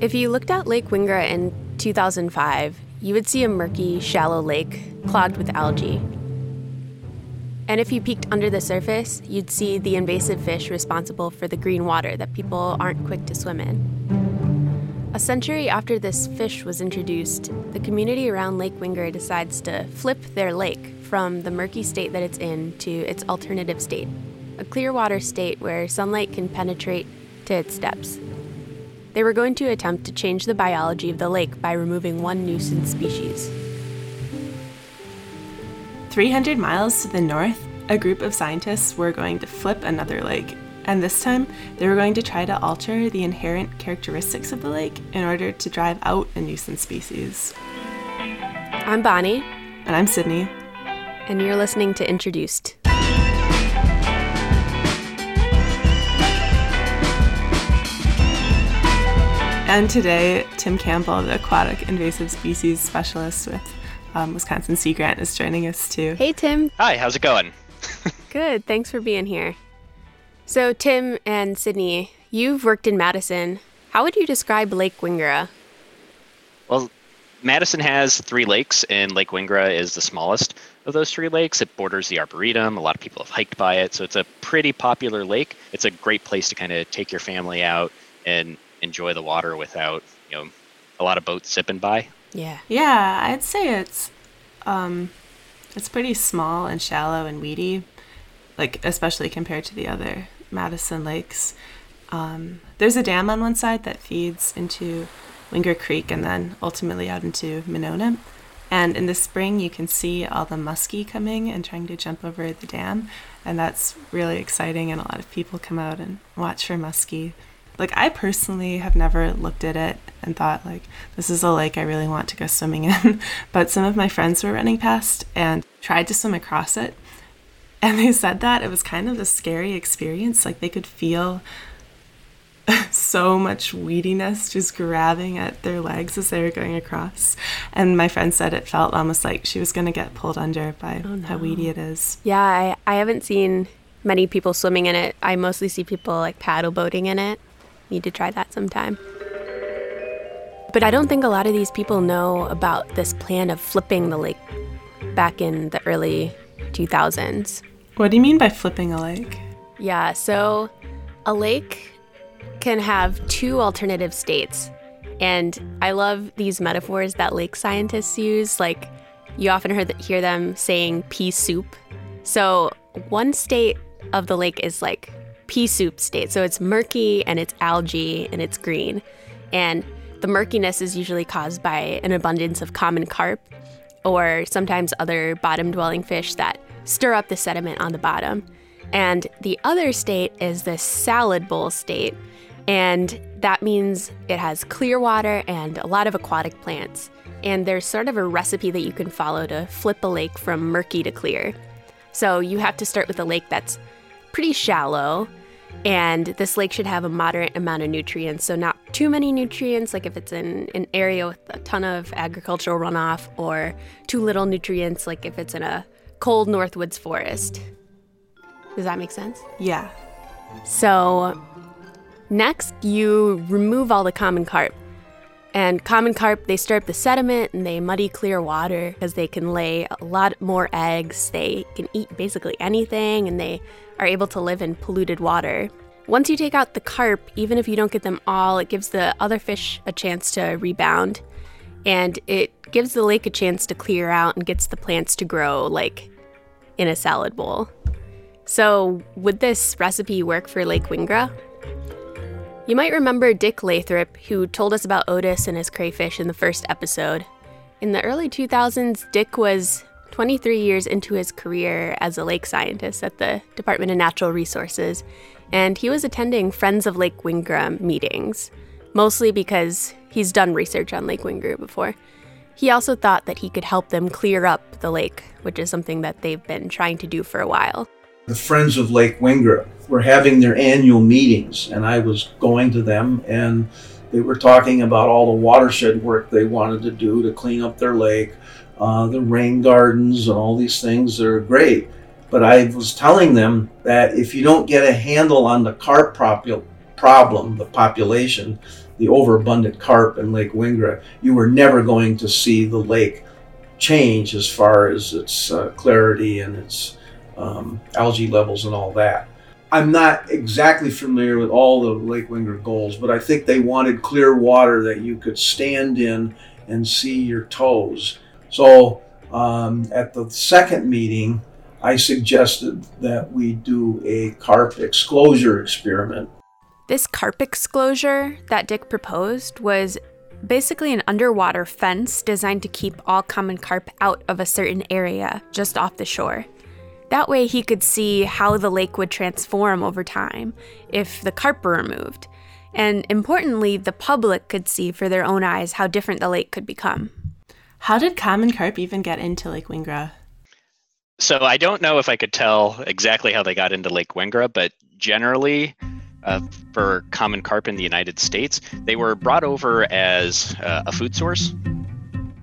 If you looked at Lake Wingra in 2005, you would see a murky, shallow lake clogged with algae. And if you peeked under the surface, you'd see the invasive fish responsible for the green water that people aren't quick to swim in. A century after this fish was introduced, the community around Lake Wingra decides to flip their lake from the murky state that it's in to its alternative state, a clear water state where sunlight can penetrate to its depths. They were going to attempt to change the biology of the lake by removing one nuisance species. 300 miles to the north, a group of scientists were going to flip another lake. And this time, they were going to try to alter the inherent characteristics of the lake in order to drive out a nuisance species. I'm Bonnie. And I'm Sydney. And you're listening to Introduced. And today, Tim Campbell, the aquatic invasive species specialist with um, Wisconsin Sea Grant, is joining us too. Hey, Tim. Hi, how's it going? Good. Thanks for being here. So, Tim and Sydney, you've worked in Madison. How would you describe Lake Wingra? Well, Madison has three lakes, and Lake Wingra is the smallest of those three lakes. It borders the Arboretum. A lot of people have hiked by it, so it's a pretty popular lake. It's a great place to kind of take your family out and enjoy the water without you know a lot of boats zipping by. Yeah. Yeah, I'd say it's um it's pretty small and shallow and weedy, like especially compared to the other Madison lakes. Um, there's a dam on one side that feeds into Wingra Creek and then ultimately out into Monona. And in the spring, you can see all the muskie coming and trying to jump over the dam. And that's really exciting. And a lot of people come out and watch for muskie like I personally have never looked at it and thought like this is a lake I really want to go swimming in. but some of my friends were running past and tried to swim across it. And they said that it was kind of a scary experience. Like they could feel so much weediness just grabbing at their legs as they were going across. And my friend said it felt almost like she was going to get pulled under by oh, no. how weedy it is. Yeah, I, I haven't seen many people swimming in it. I mostly see people like paddle boating in it. Need to try that sometime. But I don't think a lot of these people know about this plan of flipping the lake back in the early 2000s. What do you mean by flipping a lake? Yeah, so a lake can have two alternative states. And I love these metaphors that lake scientists use. Like, you often hear them saying pea soup. So, one state of the lake is like pea soup state. So it's murky and it's algae and it's green. And the murkiness is usually caused by an abundance of common carp or sometimes other bottom dwelling fish that stir up the sediment on the bottom. And the other state is the salad bowl state. And that means it has clear water and a lot of aquatic plants. And there's sort of a recipe that you can follow to flip a lake from murky to clear. So you have to start with a lake that's pretty shallow. And this lake should have a moderate amount of nutrients. So, not too many nutrients, like if it's in an area with a ton of agricultural runoff, or too little nutrients, like if it's in a cold Northwoods forest. Does that make sense? Yeah. So, next, you remove all the common carp. And common carp, they stir up the sediment and they muddy clear water because they can lay a lot more eggs. They can eat basically anything and they are able to live in polluted water. Once you take out the carp, even if you don't get them all, it gives the other fish a chance to rebound. And it gives the lake a chance to clear out and gets the plants to grow like in a salad bowl. So, would this recipe work for Lake Wingra? You might remember Dick Lathrop, who told us about Otis and his crayfish in the first episode. In the early 2000s, Dick was 23 years into his career as a lake scientist at the Department of Natural Resources, and he was attending Friends of Lake Wingra meetings, mostly because he's done research on Lake Wingra before. He also thought that he could help them clear up the lake, which is something that they've been trying to do for a while the Friends of Lake Wingra were having their annual meetings, and I was going to them, and they were talking about all the watershed work they wanted to do to clean up their lake, uh, the rain gardens, and all these things are great. But I was telling them that if you don't get a handle on the carp problem, the population, the overabundant carp in Lake Wingra, you were never going to see the lake change as far as its uh, clarity and its um, algae levels and all that. I'm not exactly familiar with all the Lake Wingra goals, but I think they wanted clear water that you could stand in and see your toes. So um, at the second meeting, I suggested that we do a carp exclosure experiment. This carp exclosure that Dick proposed was basically an underwater fence designed to keep all common carp out of a certain area just off the shore. That way, he could see how the lake would transform over time if the carp were removed. And importantly, the public could see for their own eyes how different the lake could become. How did common carp even get into Lake Wingra? So I don't know if I could tell exactly how they got into Lake Wingra, but generally, uh, for common carp in the United States, they were brought over as uh, a food source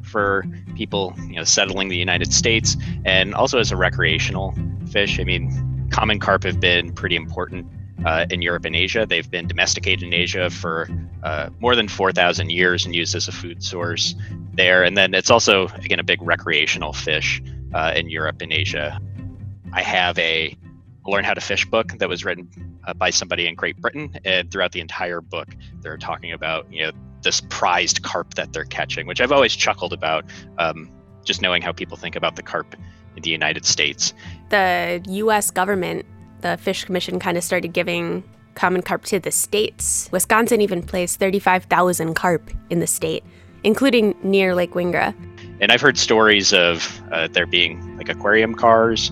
for people, you know, settling the United States, and also as a recreational fish. I mean, common carp have been pretty important uh, in Europe and Asia. They've been domesticated in Asia for uh, more than 4,000 years and used as a food source there. And then it's also, again, a big recreational fish uh, in Europe and Asia. I have a learn how to fish book that was written uh, by somebody in Great Britain, and throughout the entire book, they're talking about you know this prized carp that they're catching, which I've always chuckled about, um, just knowing how people think about the carp in the United States. The U.S. government, the Fish Commission, kind of started giving common carp to the states. Wisconsin even placed 35,000 carp in the state, including near Lake Wingra. And I've heard stories of uh, there being like aquarium cars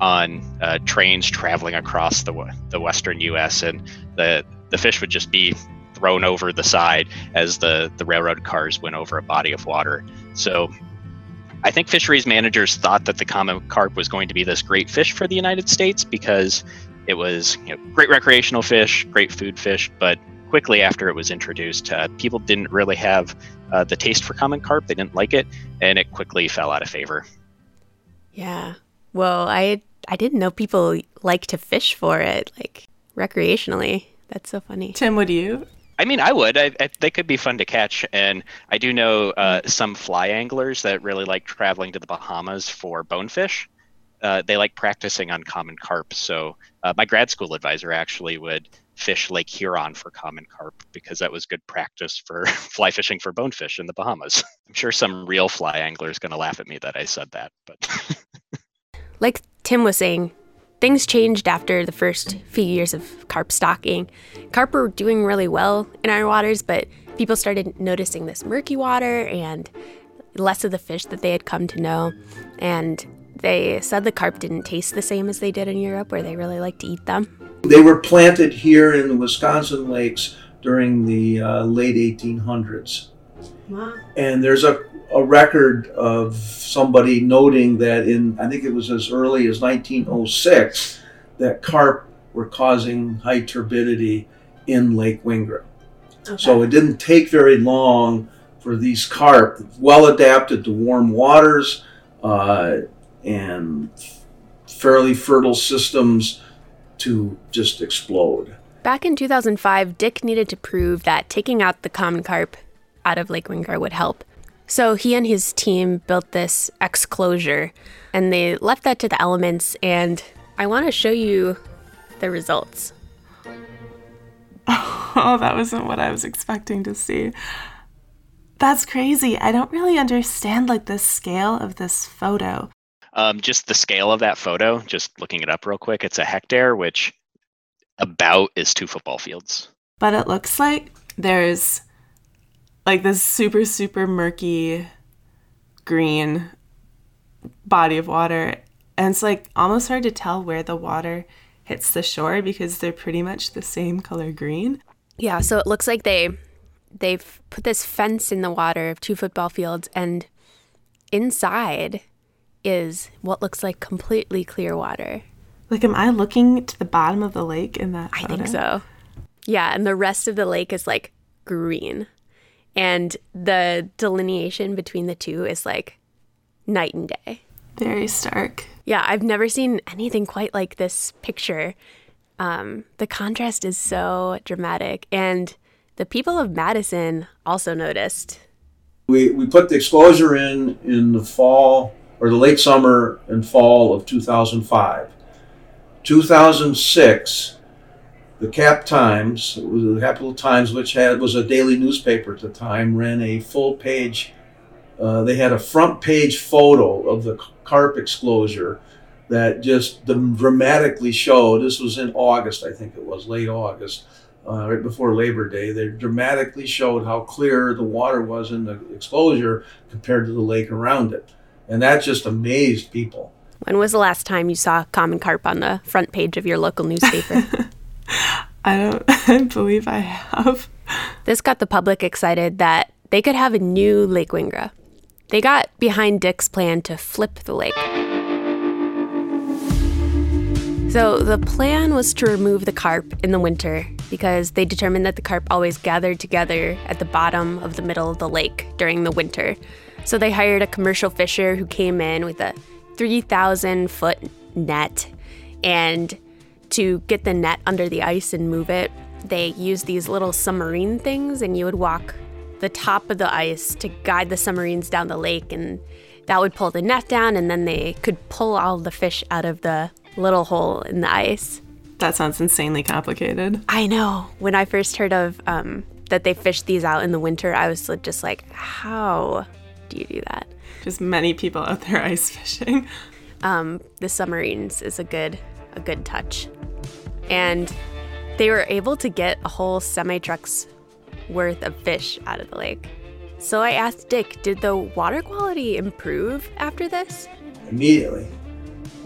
on uh, trains traveling across the the western U.S. and the the fish would just be thrown over the side as the the railroad cars went over a body of water. So I think fisheries managers thought that the common carp was going to be this great fish for the United States because it was you know, great recreational fish, great food fish, but quickly after it was introduced, uh, people didn't really have uh, the taste for common carp. They didn't like it, and it quickly fell out of favor. Yeah. Well, I I didn't know people like to fish for it, like recreationally. That's so funny. Tim, would you? I mean, I would. I, I, they could be fun to catch, and I do know uh, some fly anglers that really like traveling to the Bahamas for bonefish. Uh, they like practicing on common carp. So uh, my grad school advisor actually would fish Lake Huron for common carp because that was good practice for fly fishing for bonefish in the Bahamas. I'm sure some real fly angler is going to laugh at me that I said that, but like Tim was saying, things changed after the first few years of carp stocking. Carp were doing really well in our waters, but people started noticing this murky water and less of the fish that they had come to know. And they said the carp didn't taste the same as they did in Europe, where they really like to eat them. They were planted here in the Wisconsin lakes during the uh, late 1800s. Wow. And there's a a record of somebody noting that in, I think it was as early as 1906, that carp were causing high turbidity in Lake Wingra. Okay. So it didn't take very long for these carp, well adapted to warm waters uh, and fairly fertile systems, to just explode. Back in 2005, Dick needed to prove that taking out the common carp out of Lake Wingra would help. So he and his team built this exclosure and they left that to the elements. And I want to show you the results. Oh, that wasn't what I was expecting to see. That's crazy. I don't really understand like the scale of this photo. Um, just the scale of that photo, just looking it up real quick, it's a hectare, which about is two football fields. But it looks like there's like this super super murky green body of water and it's like almost hard to tell where the water hits the shore because they're pretty much the same color green yeah so it looks like they they've put this fence in the water of two football fields and inside is what looks like completely clear water like am i looking to the bottom of the lake in that photo? i think so yeah and the rest of the lake is like green and the delineation between the two is like night and day. Very stark. Yeah, I've never seen anything quite like this picture Um, the contrast is so dramatic. And the people of Madison also noticed. We, we put the exclosure in in the fall or the late summer and fall of 2005. 2006, the Cap Times, the Capital Times, which had was a daily newspaper at the time, ran a full page. Uh, they had a front page photo of the carp exclosure that just dramatically showed. This was in August, I think it was late August, uh, right before Labor Day. They dramatically showed how clear the water was in the exclosure compared to the lake around it, and that just amazed people. When was the last time you saw common carp on the front page of your local newspaper? I don't believe I have. This got the public excited that they could have a new Lake Wingra. They got behind Dick's plan to flip the lake. So the plan was to remove the carp in the winter because they determined that the carp always gathered together at the bottom of the middle of the lake during the winter. So they hired a commercial fisher who came in with a 3,000 foot net. And to get the net under the ice and move it, they used these little submarine things, and you would walk the top of the ice to guide the submarines down the lake. And that would pull the net down, and then they could pull all the fish out of the little hole in the ice. That sounds insanely complicated. I know. When I first heard of um, that they fished these out in the winter, I was just like, how do you do that? Just many people out there ice fishing. Um, the submarines is a good a good touch, and they were able to get a whole semi truck's worth of fish out of the lake. So I asked Dick, did the water quality improve after this? Immediately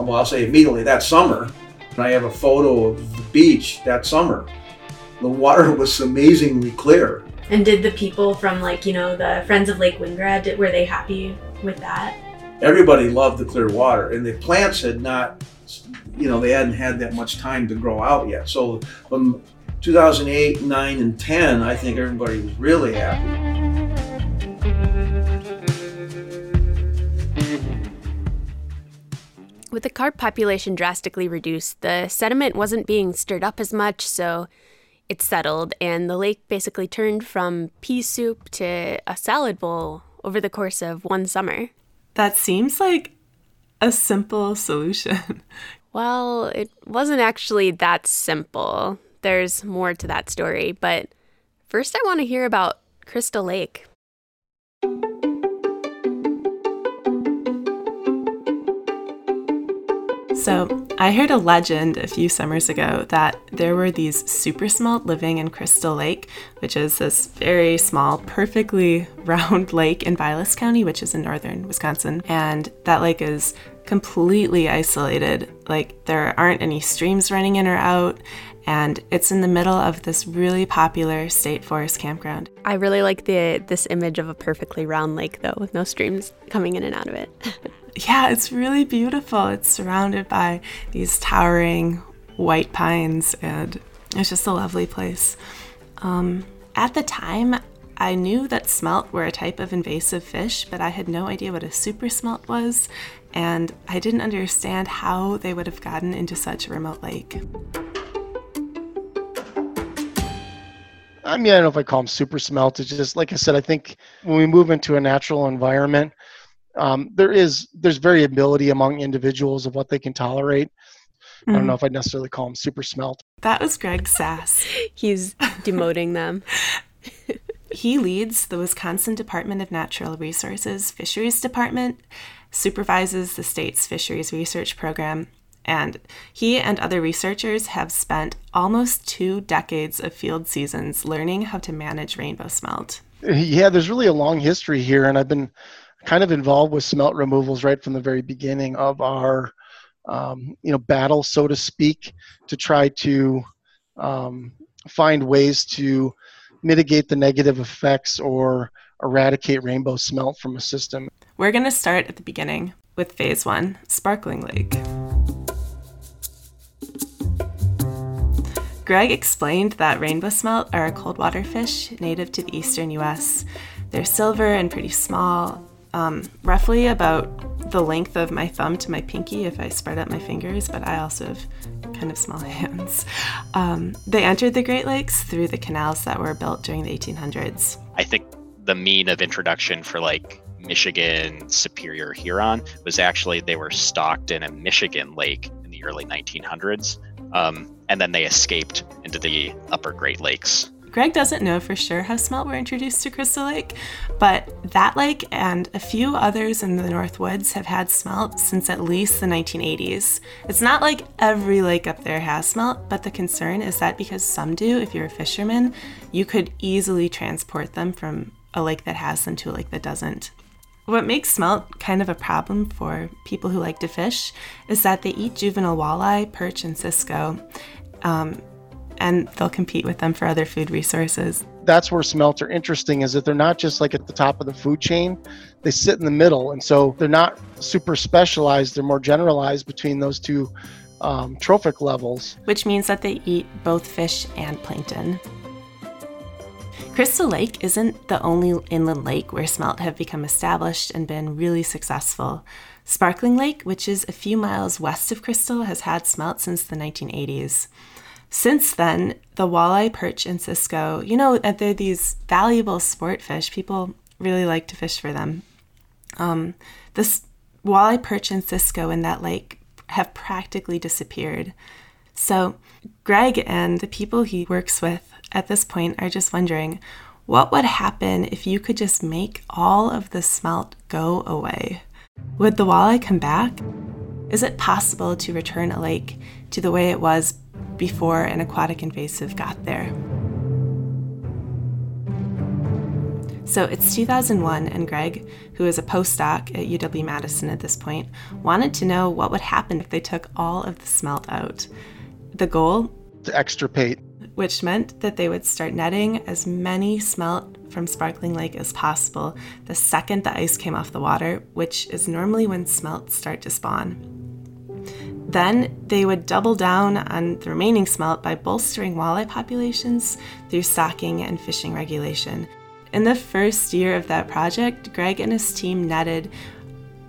well, I'll say immediately that summer, I have a photo of the beach that summer. The water was amazingly clear. And did the people from like, you know, the Friends of Lake Wingra did, were they happy with that? Everybody loved the clear water and the plants had not, you know, they hadn't had that much time to grow out yet. So from 2008, 9, and 10, I think everybody was really happy. With the carp population drastically reduced, the sediment wasn't being stirred up as much, so it settled, and the lake basically turned from pea soup to a salad bowl over the course of one summer. That seems like a simple solution. well, it wasn't actually that simple. There's more to that story, but first I want to hear about Crystal Lake. So, I heard a legend a few summers ago that there were these super smelt living in Crystal Lake, which is this very small, perfectly round lake in Vilas County, which is in northern Wisconsin. And that lake is completely isolated. Like, there aren't any streams running in or out and it's in the middle of this really popular state forest campground. I really like the this image of a perfectly round lake though with no streams coming in and out of it. yeah, it's really beautiful. It's surrounded by these towering white pines, and it's just a lovely place. Um, at the time, I knew that smelt were a type of invasive fish, but I had no idea what a super smelt was, and I didn't understand how they would have gotten into such a remote lake. I mean, I don't know if I call them super smelt. It's just like I said. I think when we move into a natural environment, um, there is there's variability among individuals of what they can tolerate. Mm-hmm. I don't know mm-hmm. if I'd necessarily call them super smelt. That was Greg Sass. He's demoting them. he leads the Wisconsin Department of Natural Resources Fisheries Department, supervises the state's fisheries research program, and he and other researchers have spent almost two decades of field seasons learning how to manage rainbow smelt. Yeah, there's really a long history here, and I've been kind of involved with smelt removals right from the very beginning of our um, you know battle so to speak to try to um, find ways to mitigate the negative effects or eradicate rainbow smelt from a system we're going to start at the beginning with phase one sparkling lake Greg explained that rainbow smelt are a cold water fish native to the eastern US. They're silver and pretty small, um, roughly about the length of my thumb to my pinky if I spread out my fingers, but I also have kind of small hands. Um, they entered the Great Lakes through the canals that were built during the 1800s. I think the mean of introduction for like Michigan, Superior, Huron was actually they were stocked in a Michigan lake in the early 1900s. Um, and then they escaped into the upper Great Lakes Greg doesn't know for sure how smelt were introduced to Crystal Lake, but that lake and a few others in the North Woods have had smelt since at least the 1980s. It's not like every lake up there has smelt, but the concern is that because some do, if you're a fisherman, you could easily transport them from a lake that has them to a lake that doesn't. What makes smelt kind of a problem for people who like to fish is that they eat juvenile walleye, perch, and cisco. Um, and they'll compete with them for other food resources. That's where smelts are interesting is that they're not just like at the top of the food chain, they sit in the middle. And so they're not super specialized, they're more generalized between those two um, trophic levels. Which means that they eat both fish and plankton. Crystal Lake isn't the only inland lake where smelt have become established and been really successful. Sparkling Lake, which is a few miles west of Crystal, has had smelt since the 1980s. Since then, the walleye, perch, and cisco, you know, they're these valuable sport fish. People really like to fish for them. Um, this walleye, perch, and cisco in that lake have practically disappeared. So, Greg and the people he works with at this point are just wondering what would happen if you could just make all of the smelt go away? Would the walleye come back? Is it possible to return a lake to the way it was before an aquatic invasive got there. So it's 2001, and Greg, who is a postdoc at UW Madison at this point, wanted to know what would happen if they took all of the smelt out. The goal? To extirpate. Which meant that they would start netting as many smelt from Sparkling Lake as possible the second the ice came off the water, which is normally when smelt start to spawn. Then they would double down on the remaining smelt by bolstering walleye populations through stocking and fishing regulation. In the first year of that project, Greg and his team netted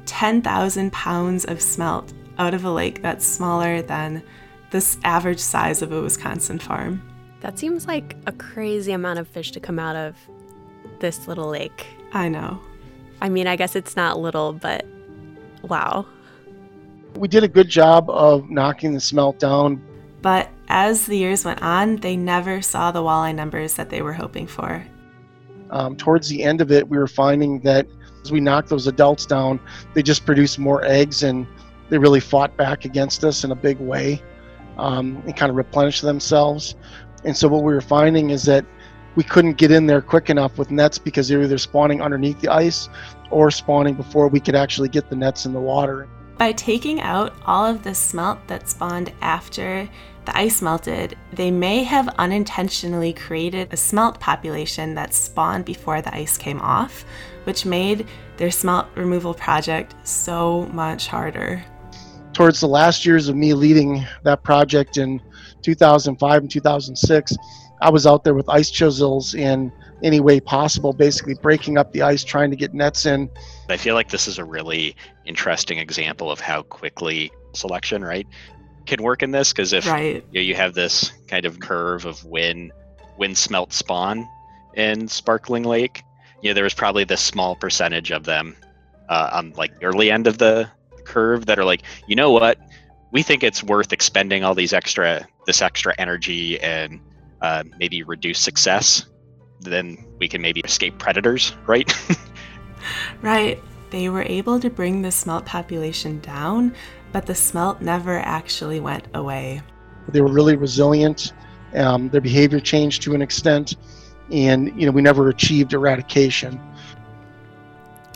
10,000 pounds of smelt out of a lake that's smaller than this average size of a Wisconsin farm. That seems like a crazy amount of fish to come out of this little lake. I know. I mean, I guess it's not little, but wow. We did a good job of knocking the smelt down. But as the years went on, they never saw the walleye numbers that they were hoping for. Um, towards the end of it, we were finding that as we knocked those adults down, they just produced more eggs and they really fought back against us in a big way um, and kind of replenished themselves. And so what we were finding is that we couldn't get in there quick enough with nets because they were either spawning underneath the ice or spawning before we could actually get the nets in the water. By taking out all of the smelt that spawned after the ice melted, they may have unintentionally created a smelt population that spawned before the ice came off, which made their smelt removal project so much harder. Towards the last years of me leading that project in 2005 and 2006, I was out there with ice chisels in any way possible, basically breaking up the ice, trying to get nets in. I feel like this is a really interesting example of how quickly selection, right, can work in this. Because if right. you, know, you have this kind of curve of when when smelt spawn in Sparkling Lake, you know, there was probably this small percentage of them uh, on like early end of the curve that are like, you know what, we think it's worth expending all these extra this extra energy and uh, maybe reduce success then we can maybe escape predators, right? right. They were able to bring the smelt population down, but the smelt never actually went away. They were really resilient. Um, their behavior changed to an extent, and you know we never achieved eradication.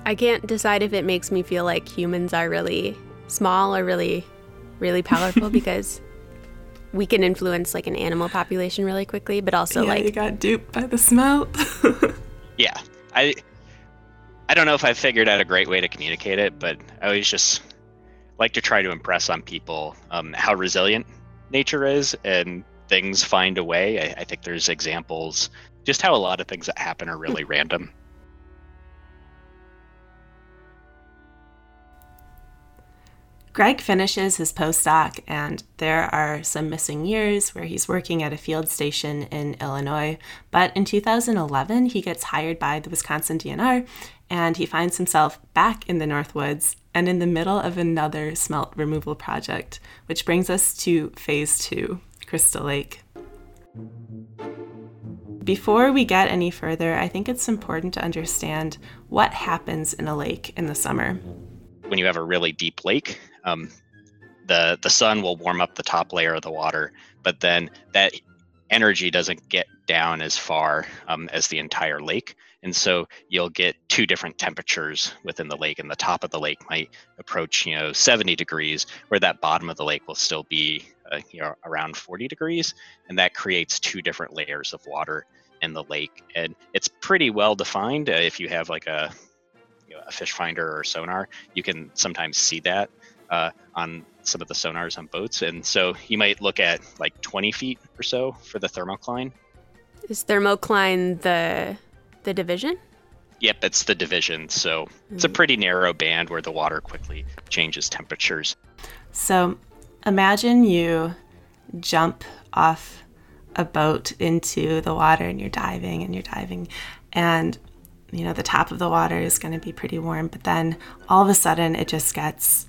I can't decide if it makes me feel like humans are really small or really, really powerful because we can influence like an animal population really quickly, but also yeah, like you got duped by the smelt. yeah, I I don't know if I've figured out a great way to communicate it, but I always just like to try to impress on people um, how resilient nature is and things find a way. I, I think there's examples just how a lot of things that happen are really random. Greg finishes his postdoc, and there are some missing years where he's working at a field station in Illinois. But in 2011, he gets hired by the Wisconsin DNR, and he finds himself back in the Northwoods and in the middle of another smelt removal project, which brings us to phase two, Crystal Lake. Before we get any further, I think it's important to understand what happens in a lake in the summer. When you have a really deep lake, um, the the sun will warm up the top layer of the water, but then that energy doesn't get down as far um, as the entire lake, and so you'll get two different temperatures within the lake. And the top of the lake might approach you know 70 degrees, where that bottom of the lake will still be uh, you know around 40 degrees, and that creates two different layers of water in the lake, and it's pretty well defined. Uh, if you have like a you know, a fish finder or sonar, you can sometimes see that uh, on some of the sonars on boats. And so you might look at like 20 feet or so for the thermocline. Is thermocline the the division? Yep, it's the division. So it's a hmm. pretty narrow band where the water quickly changes temperatures. So imagine you jump off a boat into the water and you're diving and you're diving and you know the top of the water is going to be pretty warm but then all of a sudden it just gets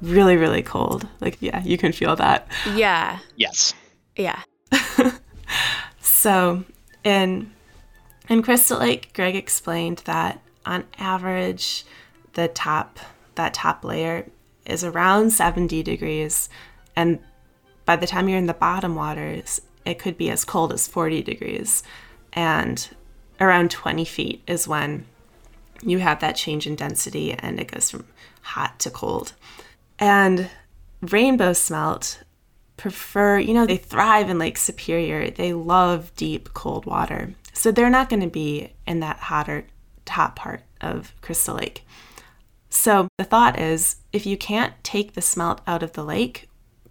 really really cold like yeah you can feel that Yeah. Yes. Yeah. so in in Crystal Lake, Greg explained that on average, the top that top layer is around 70 degrees, and by the time you're in the bottom waters, it could be as cold as 40 degrees, and around 20 feet is when you have that change in density and it goes from hot to cold. And rainbow smelt prefer, you know, they thrive in Lake Superior. They love deep, cold water. So they're not going to be in that hotter top part of Crystal Lake. So the thought is if you can't take the smelt out of the lake,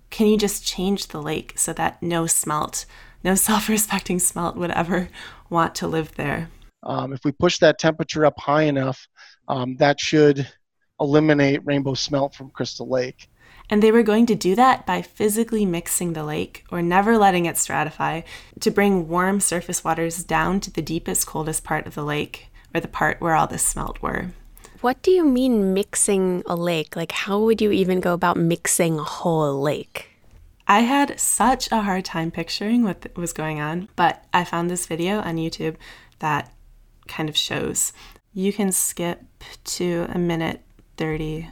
can you just change the lake so that no smelt, no self respecting smelt would ever want to live there? Um, if we push that temperature up high enough, um, that should eliminate rainbow smelt from Crystal Lake. And they were going to do that by physically mixing the lake or never letting it stratify to bring warm surface waters down to the deepest, coldest part of the lake, or the part where all the smelt were. What do you mean mixing a lake? Like, how would you even go about mixing a whole lake? I had such a hard time picturing what was going on, but I found this video on YouTube that kind of shows. You can skip to a minute 30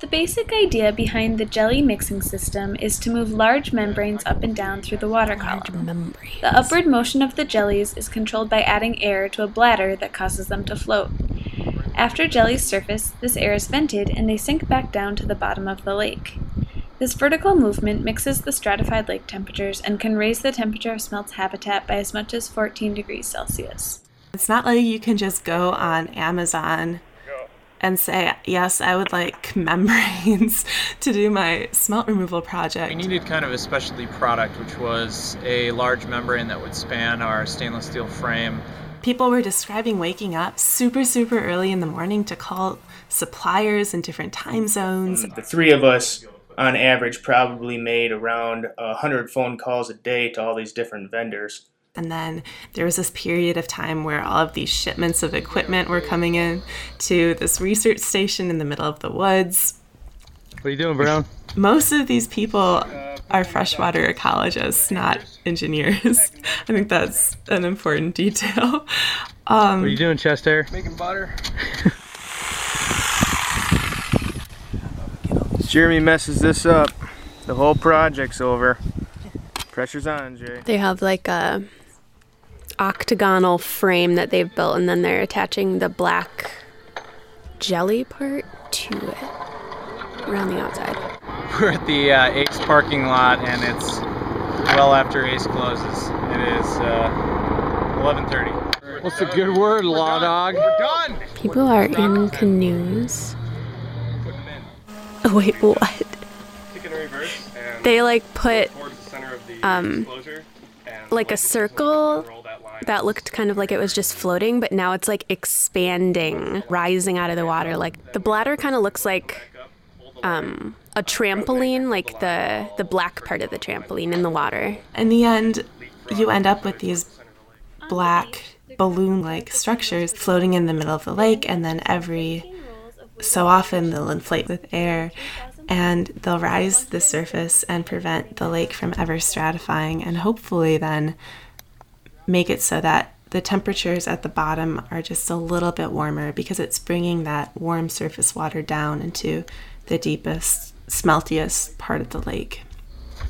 The basic idea behind the jelly mixing system is to move large membranes up and down through the water column. Membrane. The upward motion of the jellies is controlled by adding air to a bladder that causes them to float. After jellies surface, this air is vented and they sink back down to the bottom of the lake. This vertical movement mixes the stratified lake temperatures and can raise the temperature of smelt's habitat by as much as 14 degrees Celsius. It's not like you can just go on Amazon and say, Yes, I would like membranes to do my smelt removal project. We needed kind of a specialty product, which was a large membrane that would span our stainless steel frame. People were describing waking up super, super early in the morning to call suppliers in different time zones. The three of us, on average, probably made around 100 phone calls a day to all these different vendors. And then there was this period of time where all of these shipments of equipment were coming in to this research station in the middle of the woods. What are you doing, Brown? Most of these people are freshwater ecologists, not engineers. I think that's an important detail. Um, What are you doing, chest hair? Making butter. Jeremy messes this up. The whole project's over. Pressure's on, Jay. They have like a octagonal frame that they've built, and then they're attaching the black jelly part to it around the outside. We're at the uh, Ace parking lot, and it's well after Ace closes. It is uh, 11:30. What's a good word, law dog? We're done. People are in canoes. Oh, wait, what? They like put um like a circle that looked kind of like it was just floating, but now it's like expanding, rising out of the water. Like the bladder kind of looks like um, a trampoline, like the the black part of the trampoline in the water. In the end, you end up with these black balloon like structures floating in the middle of the lake, and then every so often they'll inflate with air and they'll rise to the surface and prevent the lake from ever stratifying, and hopefully then make it so that the temperatures at the bottom are just a little bit warmer because it's bringing that warm surface water down into the deepest, smeltiest part of the lake.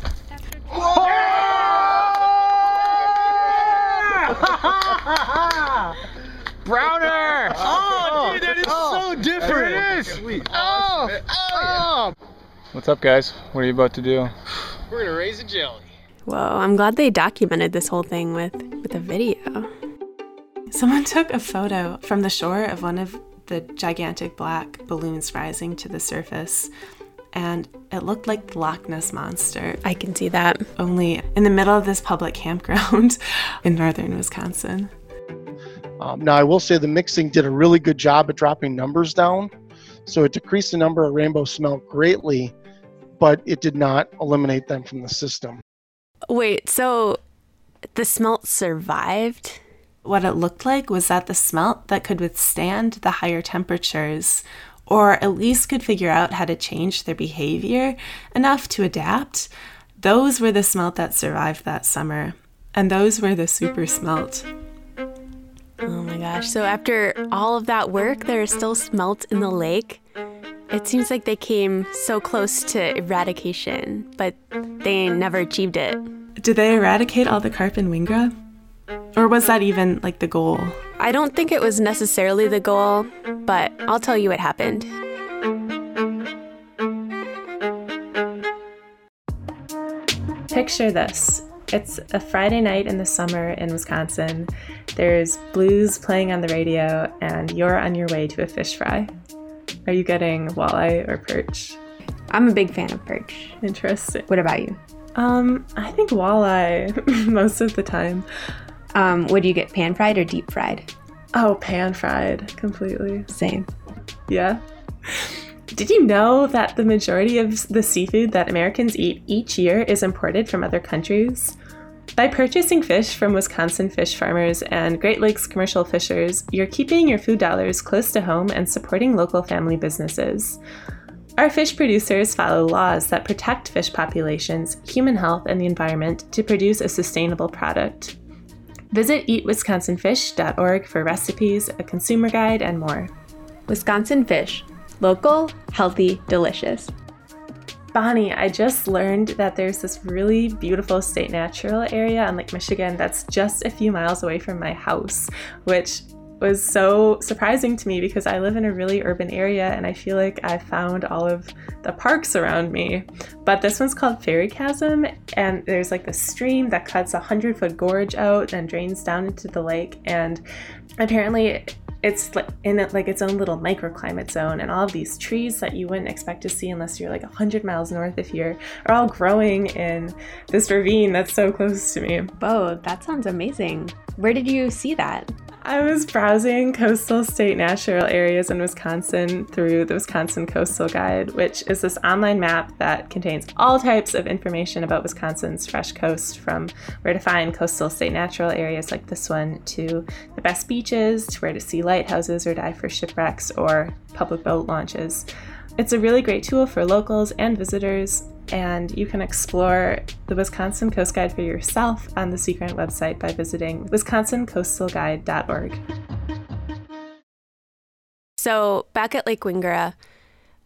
Browner! Oh, oh dude, that is oh. so different. It is. Oh, oh. What's up, guys? What are you about to do? We're gonna raise a jelly. Whoa, I'm glad they documented this whole thing with with a video. Someone took a photo from the shore of one of the gigantic black balloons rising to the surface, and it looked like the Loch Ness Monster. I can see that. Only in the middle of this public campground in northern Wisconsin. Um, now, I will say the mixing did a really good job at dropping numbers down. So it decreased the number of rainbow smelt greatly, but it did not eliminate them from the system. Wait, so the smelt survived? What it looked like was that the smelt that could withstand the higher temperatures, or at least could figure out how to change their behavior enough to adapt, those were the smelt that survived that summer. And those were the super smelt. Oh my gosh. So after all of that work, there is still smelt in the lake. It seems like they came so close to eradication, but they never achieved it. Did they eradicate all the carp in Wingra? Or was that even like the goal? I don't think it was necessarily the goal, but I'll tell you what happened. Picture this it's a Friday night in the summer in Wisconsin. There's blues playing on the radio, and you're on your way to a fish fry. Are you getting walleye or perch? I'm a big fan of perch. Interesting. What about you? Um, I think walleye most of the time. Um, would you get pan fried or deep fried? Oh, pan fried completely. Same. Yeah. Did you know that the majority of the seafood that Americans eat each year is imported from other countries? By purchasing fish from Wisconsin fish farmers and Great Lakes commercial fishers, you're keeping your food dollars close to home and supporting local family businesses. Our fish producers follow laws that protect fish populations, human health, and the environment to produce a sustainable product. Visit eatwisconsinfish.org for recipes, a consumer guide, and more. Wisconsin Fish. Local, healthy, delicious. Bonnie, I just learned that there's this really beautiful state natural area on Lake Michigan that's just a few miles away from my house, which was so surprising to me because I live in a really urban area and I feel like I found all of the parks around me. But this one's called Fairy Chasm, and there's like a stream that cuts a hundred foot gorge out and drains down into the lake. And apparently, it's like in like its own little microclimate zone and all of these trees that you wouldn't expect to see unless you're like 100 miles north of here are all growing in this ravine that's so close to me Whoa, that sounds amazing. Where did you see that? I was browsing coastal state natural areas in Wisconsin through the Wisconsin Coastal Guide, which is this online map that contains all types of information about Wisconsin's fresh coast from where to find coastal state natural areas like this one to the best beaches, to where to see lighthouses or dive for shipwrecks or public boat launches. It's a really great tool for locals and visitors, and you can explore the Wisconsin Coast Guide for yourself on the Sea Grant website by visiting wisconsincoastalguide.org. So, back at Lake Wingra,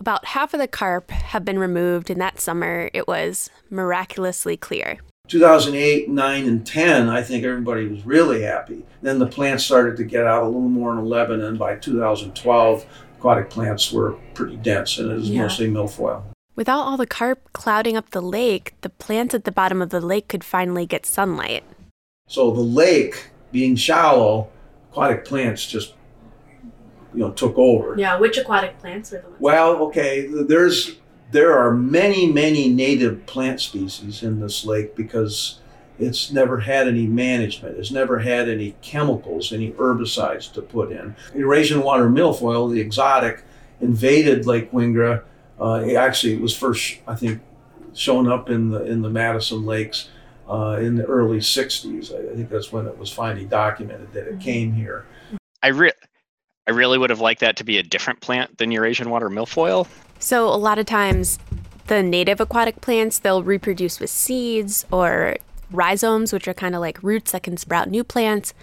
about half of the carp have been removed, and that summer it was miraculously clear. 2008, 9, and 10, I think everybody was really happy. Then the plants started to get out a little more in 11, and by 2012, aquatic plants were pretty dense, and it was Yeah. mostly milfoil. Without all the carp clouding up the lake, the plants at the bottom of the lake could finally get sunlight. So the lake being shallow, aquatic plants just, you know, took over. Yeah, which aquatic plants were the ones? Well, okay, there's there are many, many native plant species in this lake because it's never had any management. It's never had any chemicals, any herbicides to put in. Eurasian water milfoil, the exotic, invaded Lake Wingra Uh, it actually, it was first, I think, shown up in the in the Madison Lakes uh, in the early '60s. I, I think that's when it was finally documented that it came here. I re- I really would have liked that to be a different plant than Eurasian water milfoil. So a lot of times, the native aquatic plants they'll reproduce with seeds or rhizomes, which are kind of like roots that can sprout new plants.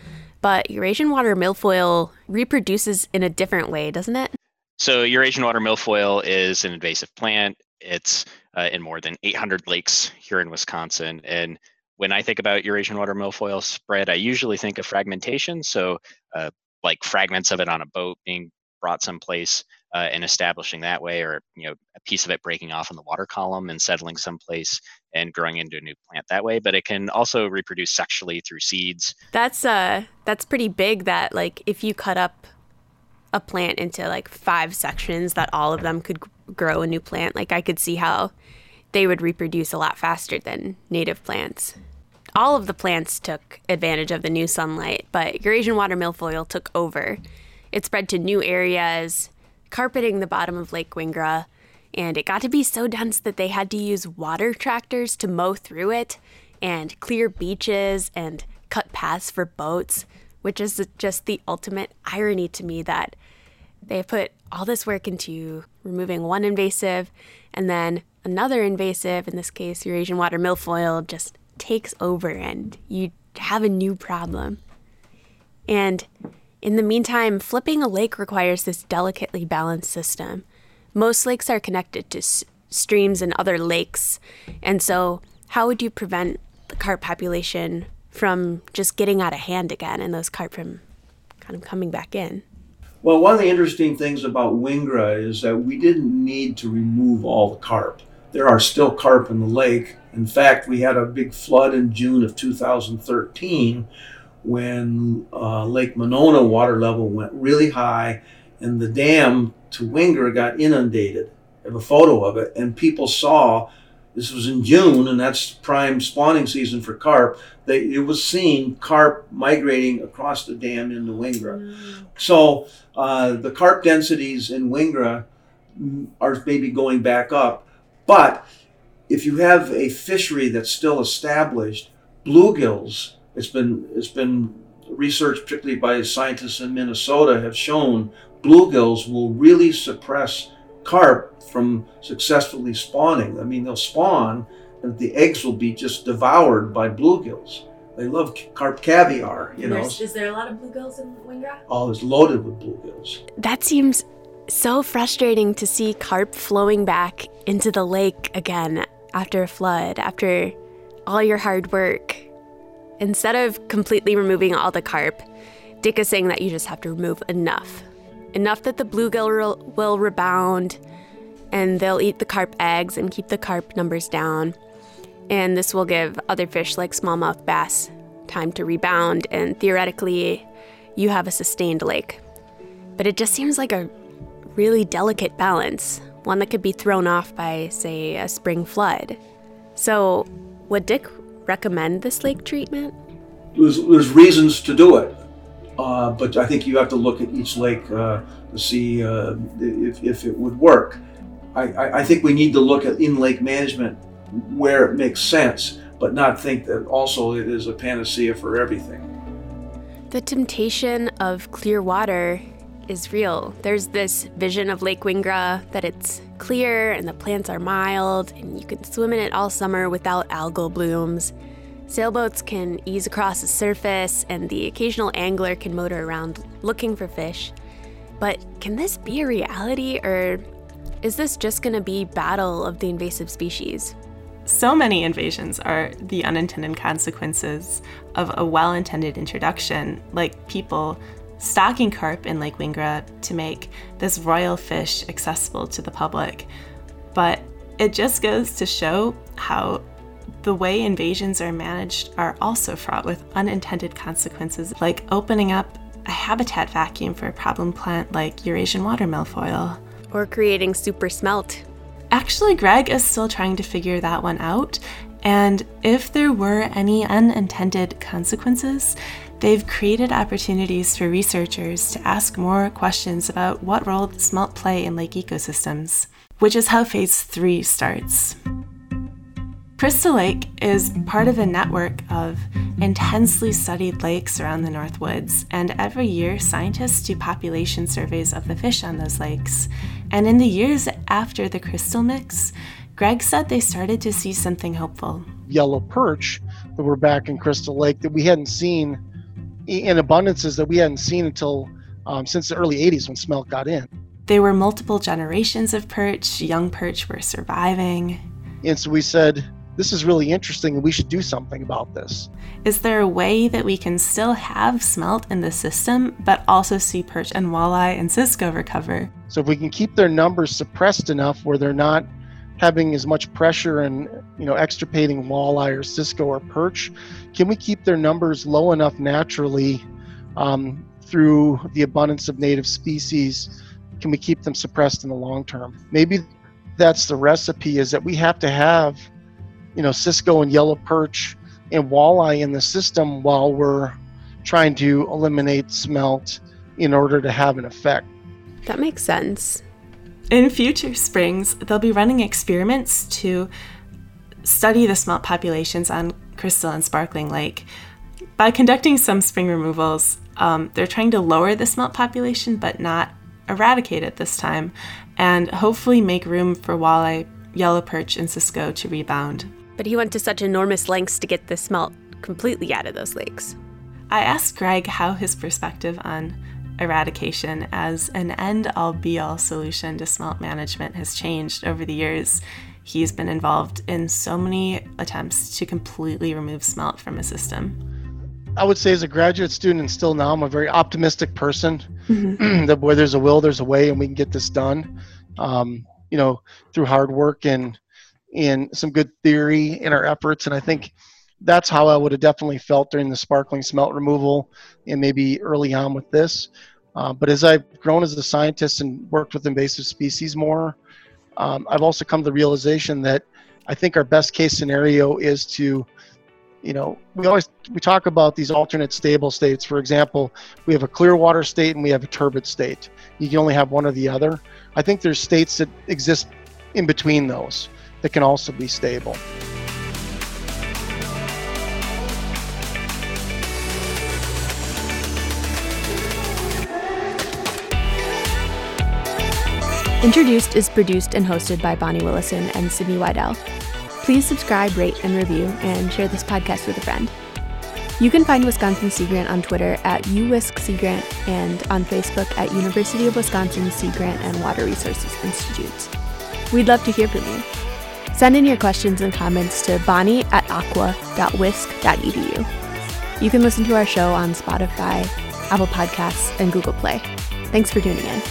But Eurasian water milfoil reproduces in a different way, doesn't it? So Eurasian water milfoil is an invasive plant. It's uh, in more than 800 lakes here in Wisconsin. And when I think about Eurasian water milfoil spread, I usually think of fragmentation. So uh, like fragments of it on a boat being brought someplace uh, and establishing that way, or you know a piece of it breaking off in the water column and settling someplace and growing into a new plant that way. But it can also reproduce sexually through seeds. That's uh that's pretty big. That like if you cut up a plant into like five sections, that all of them could grow a new plant. Like I could see how they would reproduce a lot faster than native plants. All of the plants took advantage of the new sunlight, but Eurasian water milfoil took over. It spread to new areas, carpeting the bottom of Lake Wingra, and it got to be so dense that they had to use water tractors to mow through it and clear beaches and cut paths for boats, which is just the ultimate irony to me that they put all this work into removing one invasive and then another invasive, in this case, Eurasian water milfoil, just takes over and you have a new problem. And in the meantime, flipping a lake requires this delicately balanced system. Most lakes are connected to s- streams and other lakes. And so, how would you prevent the carp population from just getting out of hand again and those carp from kind of coming back in? Well, one of the interesting things about Wingra is that we didn't need to remove all the carp. There are still carp in the lake. In fact, we had a big flood in June of 2013 when uh, Lake Monona water level went really high and the dam to Wingra got inundated. I have a photo of it, and people saw this was in June, and that's prime spawning season for carp. They, it was seen carp migrating across the dam into Wingra. So uh, the carp densities in Wingra mm, are maybe going back up, but if you have a fishery that's still established, bluegills, it's been it's been researched particularly by scientists in Minnesota have shown bluegills will really suppress carp from successfully spawning. I mean, they'll spawn, and the eggs will be just devoured by bluegills. They love carp caviar, you know. is there a lot of bluegills in Wingra? Oh, it's loaded with bluegills. That seems so frustrating to see carp flowing back into the lake again after a flood, after all your hard work. Instead of completely removing all the carp, Dick is saying that you just have to remove enough. Enough that the bluegill will, rebound and they'll eat the carp eggs and keep the carp numbers down. And this will give other fish like smallmouth bass time to rebound, and theoretically, you have a sustained lake. But it just seems like a really delicate balance, one that could be thrown off by, say, a spring flood. So, what Dick recommend this lake treatment? There's, there's reasons to do it, uh, but I think you have to look at each lake uh, to see uh, if, if it would work. I, I, I think we need to look at in lake management where it makes sense, but not think that also it is a panacea for everything. The temptation of clear water is real. There's this vision of Lake Wingra that it's clear and the plants are mild and you can swim in it all summer without algal blooms. Sailboats can ease across the surface and the occasional angler can motor around looking for fish. But can this be a reality or is this just going to be battle of the invasive species? So many invasions are the unintended consequences of a well intended introduction, like people stocking carp in Lake Wingra to make this royal fish accessible to the public. But it just goes to show how the way invasions are managed are also fraught with unintended consequences, like opening up a habitat vacuum for a problem plant like Eurasian water milfoil. Or creating super smelt. Actually, Greg is still trying to figure that one out, and if there were any unintended consequences, they've created opportunities for researchers to ask more questions about what role smelt play in lake ecosystems. which is how phase three starts. Crystal Lake is part of a network of intensely studied lakes around the North Woods, and every year scientists do population surveys of the fish on those lakes. And in the years after the crystal mix, Greg said they started to see something hopeful. Yellow perch that were back in Crystal Lake that we hadn't seen in abundances that we hadn't seen until um, since the early 80s when smelt got in. There were multiple generations of perch, young perch were surviving. And so we said, this is really interesting and we should do something about this. Is there a way that we can still have smelt in the system, but also see perch and walleye and Cisco recover? So if we can keep their numbers suppressed enough where they're not having as much pressure and you know extirpating walleye or Cisco or perch, can we keep their numbers low enough naturally um, through the abundance of native species? Can we keep them suppressed in the long term? Maybe that's the recipe is that we have to have you know, Cisco and yellow perch and walleye in the system while we're trying to eliminate smelt in order to have an effect. That makes sense. In future springs, they'll be running experiments to study the smelt populations on Crystal and Sparkling Lake. By conducting some spring removals, um, they're trying to lower the smelt population but not eradicate it this time, and hopefully make room for walleye, yellow perch, and Cisco to rebound. But he went to such enormous lengths to get the smelt completely out of those lakes. I asked Greg how his perspective on eradication as an end all be all solution to smelt management has changed over the years. He's been involved in so many attempts to completely remove smelt from a system. I would say, as a graduate student and still now, I'm a very optimistic person. Mm-hmm. that where there's a will, there's a way, and we can get this done. Um, you know, through hard work and in some good theory in our efforts. And I think that's how I would have definitely felt during the sparkling smelt removal and maybe early on with this. Uh, but as I've grown as a scientist and worked with invasive species more, um, I've also come to the realization that I think our best case scenario is to, you know, we always we talk about these alternate stable states. For example, we have a clear water state and we have a turbid state. You can only have one or the other. I think there's states that exist in between those that can also be stable. Introduced is produced and hosted by Bonnie Willison and Sydney Widell. Please subscribe, rate, and review, and share this podcast with a friend. You can find Wisconsin Sea Grant on Twitter at UWISC Sea Grant and on Facebook at University of Wisconsin Sea Grant and Water Resources Institute. We'd love to hear from you. Send in your questions and comments to bonnie at aqua.wisc.edu. You can listen to our show on Spotify, Apple Podcasts, and Google Play. Thanks for tuning in.